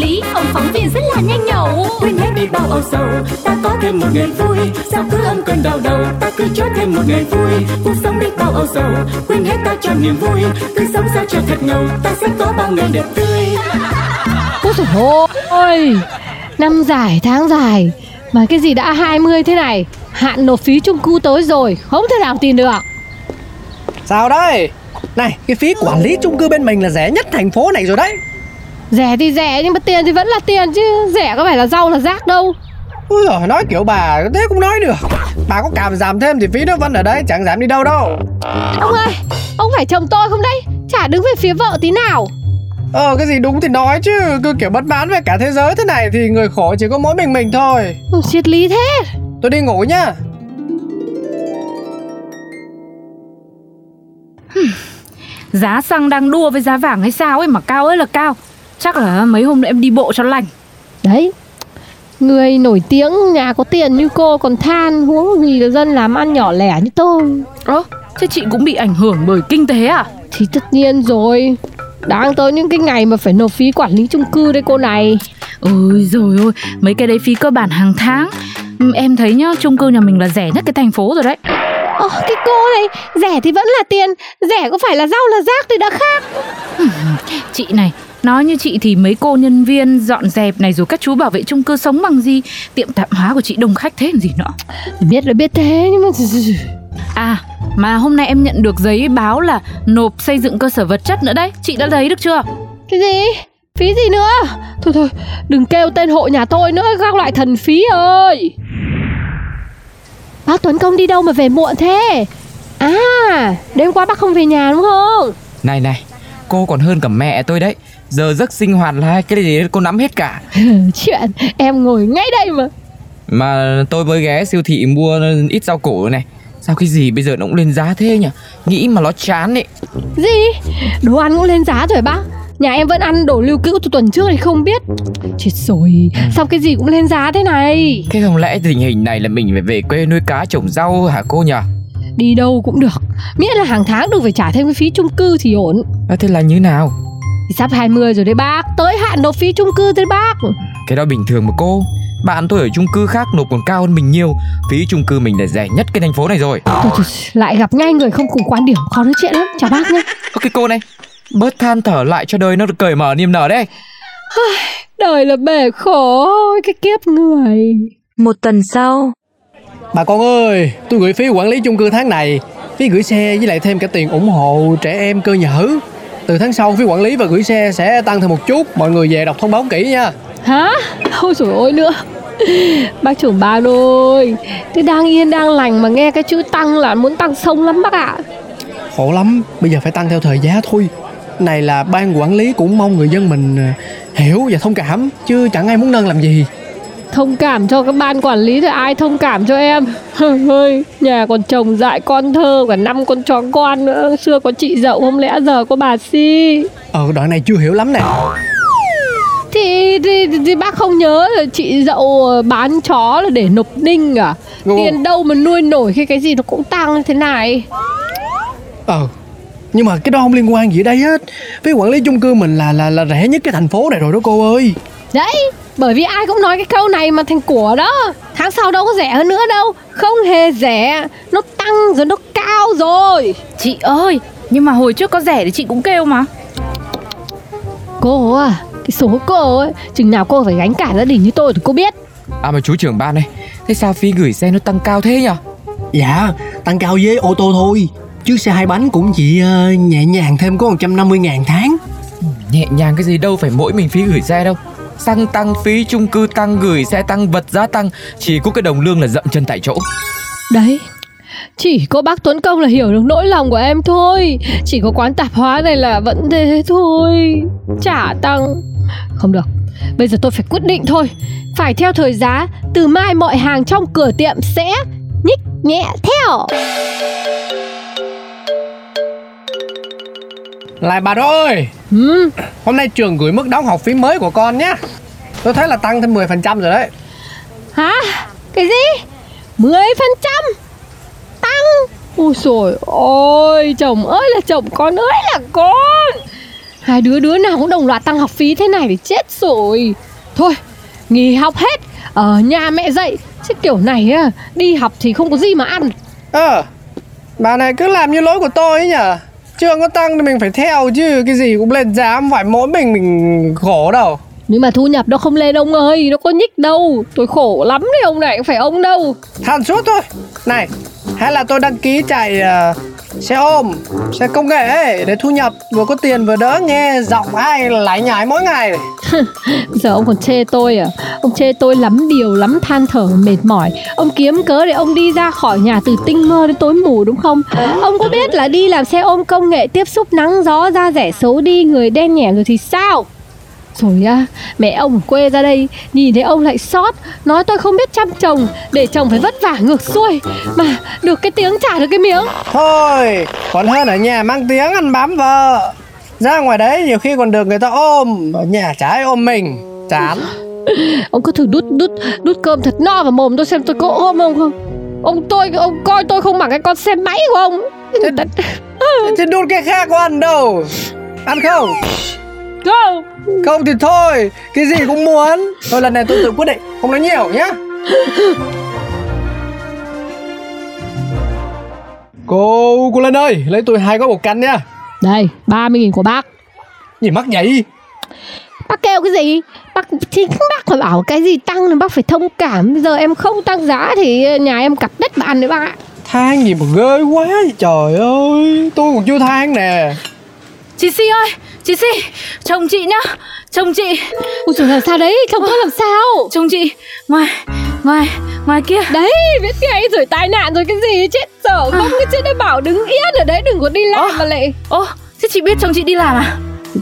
lý, ông phóng viên rất là nhanh nhẩu. Quên hết đi bao âu sầu ta có thêm một ngày vui. Sao cứ âm cơn đau đầu ta cứ cho thêm một ngày vui. Cuộc sống đi bao âu sầu quên hết ta cho niềm vui. Cứ sống sao cho thật ngầu ta sẽ có bao ngày đẹp tươi. Ôi dồi ôi Năm dài tháng dài. Mà cái gì đã 20 thế này Hạn nộp phí chung cư tới rồi Không thể nào tin được. Sao đây? Này, cái phí quản lý chung cư bên mình là rẻ nhất thành phố này rồi đấy Rẻ thì rẻ nhưng mà tiền thì vẫn là tiền chứ. Rẻ có phải là rau là rác đâu. Ui giời, nói kiểu bà thế cũng nói được. Bà có cảm giảm thêm thì phí nó vẫn ở đấy, chẳng giảm đi đâu đâu. Ông ơi Ông phải chồng tôi không đấy? Chả đứng về phía vợ tí nào. Ờ, cái gì đúng thì nói chứ Cứ kiểu bất mãn với cả thế giới thế này thì người khổ chỉ có mỗi mình mình thôi. Ừ, Triết lý thế. Tôi đi ngủ nhá Giá xăng đang đua với giá vàng hay sao ấy mà cao ơi là cao Chắc là mấy hôm nữa em đi bộ cho lành. Đấy Người nổi tiếng nhà có tiền như cô còn than huống gì là dân làm ăn nhỏ lẻ như tôi. Ơ, thế chị cũng bị ảnh hưởng bởi kinh tế à? Thì tất nhiên rồi. Đang tới những cái ngày mà phải nộp phí quản lý chung cư đây cô này. Ôi rồi ôi, mấy cái đấy phí cơ bản hàng tháng. Ừ, Em thấy nhá, chung cư nhà mình là rẻ nhất cái thành phố rồi đấy. Ồ cái cô này Rẻ thì vẫn là tiền Rẻ có phải là rau là rác thì đã khác. Chị này, nói như chị thì mấy cô nhân viên dọn dẹp này rồi các chú bảo vệ chung cư sống bằng gì? Tiệm tạp hóa của chị đông khách thế làm gì nữa? Biết là biết thế nhưng mà À, mà hôm nay em nhận được giấy báo là nộp xây dựng cơ sở vật chất nữa đấy. Chị đã lấy được chưa? Cái gì? Phí gì nữa? Thôi thôi đừng kêu tên hộ nhà tôi nữa Các loại thần phí ơi. Bác Tuấn Công đi đâu mà về muộn thế? À đêm qua bác không về nhà đúng không? Này này, cô còn hơn cả mẹ tôi đấy Giờ giấc sinh hoạt là cái gì cô nắm hết cả. Chuyện em ngồi ngay đây mà. Mà tôi mới ghé siêu thị mua ít rau củ này. Sao cái gì bây giờ nó cũng lên giá thế nhỉ? Nghĩ mà nó chán ấy. Gì? Đồ ăn cũng lên giá rồi bác. Nhà em vẫn ăn đồ lưu cữu từ tuần trước thì không biết. Chết rồi Sao cái gì cũng lên giá thế này? Thế không lẽ tình hình này là mình phải về quê nuôi cá trồng rau hả cô nhỉ? Đi đâu cũng được. Miễn là hàng tháng được phải trả thêm cái phí chung cư thì ổn. À, Thế là như nào Thì sắp 20 rồi đấy bác. Tới hạn nộp phí chung cư đấy bác. Cái đó bình thường mà cô. Bạn tôi ở chung cư khác nộp còn cao hơn mình nhiều. Phí chung cư mình là rẻ nhất cái thành phố này rồi. Thôi, thôi, Lại gặp ngay người không cùng quan điểm. Khó nói chuyện lắm. Chào bác nhé Ok cô này. Bớt than thở lại cho đời nó được cởi mở niềm nở đấy. Đời là bể khổ. Cái kiếp người. Một tuần sau, Bà con ơi, tôi gửi phí quản lý chung cư tháng này. Phí gửi xe với lại thêm cả tiền ủng hộ trẻ em cơ nhở Từ tháng sau phí quản lý và gửi xe sẽ tăng thêm một chút. Mọi người về đọc thông báo kỹ nha. Hả? Ôi dồi ôi nữa. Bác trưởng ban ơi Thế đang yên đang lành mà nghe cái chữ tăng là muốn tăng sông lắm bác ạ. Khổ lắm, bây giờ phải tăng theo thời giá thôi. Này là ban quản lý cũng mong người dân mình à, hiểu và thông cảm Chứ chẳng ai muốn nâng làm gì Thông cảm cho các ban quản lý thì ai thông cảm cho em? Ơi Nhà còn chồng dại con thơ Cả năm con chó con nữa. Xưa có chị dậu không lẽ giờ có bà Si. Ờ, đoạn này chưa hiểu lắm nè. Thì, thì, thì bác không nhớ là chị dậu bán chó là để nộp ninh à? Ồ. Tiền đâu mà nuôi nổi khi cái gì nó cũng tăng như thế này? Ờ Nhưng mà cái đó không liên quan gì ở đây hết. Phí quản lý chung cư mình là là là rẻ nhất cái thành phố này rồi đó cô ơi Đấy bởi vì ai cũng nói cái câu này mà thành của đó Tháng sau đâu có rẻ hơn nữa đâu. Không hề rẻ Nó tăng rồi nó cao rồi. Chị ơi, nhưng mà hồi trước có rẻ thì chị cũng kêu mà. Cô à Cái số cô ấy Chừng nào cô phải gánh cả gia đình như tôi thì cô biết. À mà chú trưởng ban này Thế sao phí gửi xe nó tăng cao thế nhỉ Dạ tăng cao với ô tô thôi. Chứ xe hai bánh cũng chỉ ờ, nhẹ nhàng thêm có 150 ngàn tháng. Nhẹ nhàng cái gì đâu phải mỗi mình phí gửi xe đâu Xăng tăng, phí chung cư tăng, gửi xe tăng, vật giá tăng. Chỉ có cái đồng lương là dậm chân tại chỗ. Đấy Chỉ có bác Tuấn Công là hiểu được nỗi lòng của em thôi. Chỉ có quán tạp hóa này là vẫn thế thôi. Trả tăng. Không được Bây giờ tôi phải quyết định thôi. Phải theo thời giá Từ mai mọi hàng trong cửa tiệm sẽ Nhích nhẹ theo. Lại bà đó ơi. Ừ, Hôm nay trường gửi mức đóng học phí mới của con nhé. Tôi thấy là tăng thêm 10% rồi đấy. Hả? Cái gì? 10% Tăng? Ôi trời ơi Chồng ơi là chồng Con ơi là con. Hai đứa đứa nào cũng đồng loạt tăng học phí thế này thì chết rồi. Thôi Nghỉ học hết Ở nhà mẹ dạy. Chứ kiểu này á Đi học thì không có gì mà ăn. Ờ Bà này cứ làm như lỗi của tôi ấy nhở Trường có tăng thì mình phải theo chứ Cái gì cũng lên giá không phải mỗi mình mình khổ đâu. Nhưng mà thu nhập nó không lên ông ơi Nó có nhích đâu. Tôi khổ lắm đấy ông này phải ông đâu. Than suốt thôi. Này Hay là tôi đăng ký chạy ờ, xe ôm Xe công nghệ ấy Để thu nhập vừa có tiền vừa đỡ nghe giọng ai lải nhải mỗi ngày Giờ ông còn chê tôi à Ông chê tôi lắm điều lắm than thở mệt mỏi. Ông kiếm cớ để ông đi ra khỏi nhà từ tinh mơ đến tối mù đúng không? Ông có biết là đi làm xe ôm công nghệ tiếp xúc nắng gió da rẻ xấu đi người đen nhẻ rồi thì sao? Rồi á, mẹ ông ở quê ra đây Nhìn thấy ông lại sót Nói tôi không biết chăm chồng Để chồng phải vất vả ngược xuôi. Mà được cái tiếng trả được cái miếng. Thôi Còn hơn ở nhà mang tiếng ăn bám vợ. Ra ngoài đấy nhiều khi còn được người ta ôm Ở nhà trái ôm mình. Chán. Ông cứ thử đút đút đút cơm thật no vào mồm tôi xem tôi có ôm ông không. Ông tôi ông coi tôi không bằng cái con xe máy của ông. Chứ đút cái khác có ăn đâu. Ăn không? Không. Không thì thôi Cái gì cũng muốn. Thôi lần này tôi tự quyết định Không nói nhiều nhá. Cô, cô Linh ơi Lấy tôi hai gói bột canh nha Đây 30 nghìn của bác. Gì mắc vậy Bác kêu cái gì? Bác chính bác phải bảo cái gì tăng thì bác phải thông cảm. Bây giờ em không tăng giá thì nhà em cặp đất mà ăn đấy bác ạ. Than gì mà ghê quá vậy? Trời ơi Tôi còn chưa than nè. Chị Si ơi Chị Si Chồng chị nhá Chồng chị. Ôi trời làm sao đấy? Chồng tôi làm sao? Chồng chị Ngoài Ngoài Ngoài kia. Đấy biết ngay rồi tai nạn rồi cái gì chết. Dở Không? Cái chết đã bảo đứng yên ở đấy đừng có đi làm Ơ. mà lại Ô Thế chị biết chồng chị đi làm à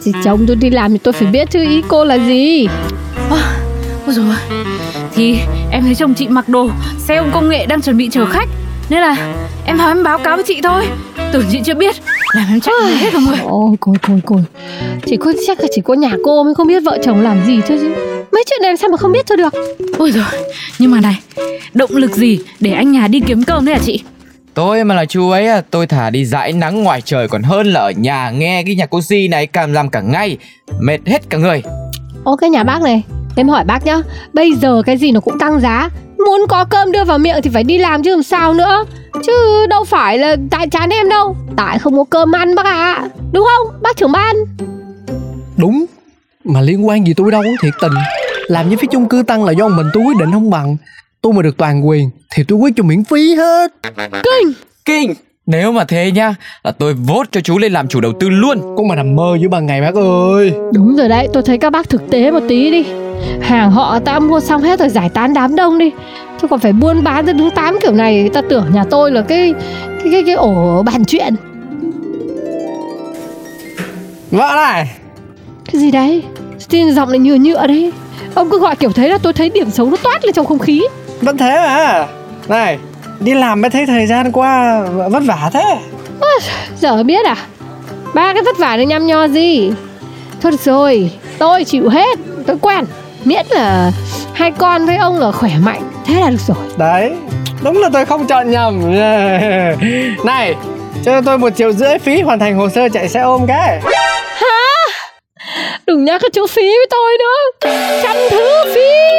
Thì chồng tôi đi làm thì tôi phải biết chứ ý cô là gì? Ôi dồi ôi. Thì em thấy chồng chị mặc đồ Xe ôm công nghệ đang chuẩn bị chở khách Nên là em vào em báo cáo với chị thôi. Tưởng chị chưa biết Làm em chạy hết rồi Ôi côi côi côi Chỉ có chắc là chỉ có nhà cô mới không biết vợ chồng làm gì thôi chứ. Mấy chuyện này sao mà không biết cho được? Ôi rồi Nhưng mà này Động lực gì để anh nhà đi kiếm cơm đấy hả chị Tôi mà là chú ấy à, tôi thả đi dãi nắng ngoài trời còn hơn là ở nhà nghe cái nhạc cô Si này cảm làm cả ngày Mệt hết cả người. Ô cái nhà bác này Em hỏi bác nhá Bây giờ cái gì nó cũng tăng giá Muốn có cơm đưa vào miệng thì phải đi làm chứ làm sao nữa. Chứ đâu phải là tại chán em đâu Tại không có cơm ăn bác ạ. Đúng không bác trưởng ban? Đúng Mà liên quan gì tôi đâu thiệt tình. Làm như phía chung cư tăng là do mình tôi quyết định không bằng Tôi mà được toàn quyền Thì tôi quyết cho miễn phí hết. Kinh! Kinh! Nếu mà thế nhá Là tôi vote cho chú lên làm chủ đầu tư luôn. Con mà nằm mơ giữa ban ngày bác ơi. Đúng rồi đấy tôi thấy các bác thực tế một tí đi. Hàng họ ta mua xong hết rồi giải tán đám đông đi. Chứ còn phải buôn bán tới đứng tám kiểu này ta tưởng nhà tôi là cái cái cái, cái ổ bàn chuyện. Vợ này! Cái gì đấy? Tin giọng này nhựa nhựa đấy. Ông cứ gọi kiểu thế là tôi thấy điểm xấu nó toát lên trong không khí Vẫn thế mà. Này Đi làm mới thấy thời gian qua vất vả thế. Giờ biết à? Ba cái vất vả này nhăm nho gì? Thôi được rồi Tôi chịu hết. Tôi quen. Miễn là hai con với ông là khỏe mạnh. Thế là được rồi. Đấy Đúng là tôi không chọn nhầm. Này Cho tôi một triệu rưỡi phí hoàn thành hồ sơ chạy xe ôm cái. Đừng nhắc cái chữ phí với tôi nữa. Trăm thứ phí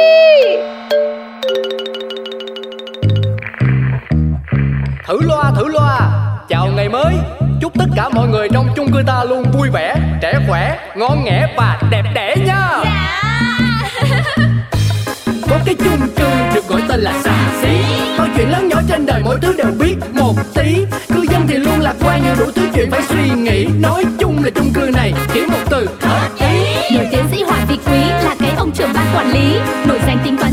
tất cả mọi người trong chung cư ta luôn vui vẻ Trẻ khỏe, ngon nghẻ và đẹp đẽ nha. Có cái chung cư được gọi tên là xà xí. Mọi chuyện lớn nhỏ trên đời mỗi thứ đều biết một tí. Cư dân thì luôn lạc quan nhiều đủ thứ chuyện phải suy nghĩ. Nói chung là chung cư này chỉ một từ. Hợp ý. Nổi tiến sĩ Hoàng Vị Quý là cái ông trưởng ban quản lý. Nổi danh tính toán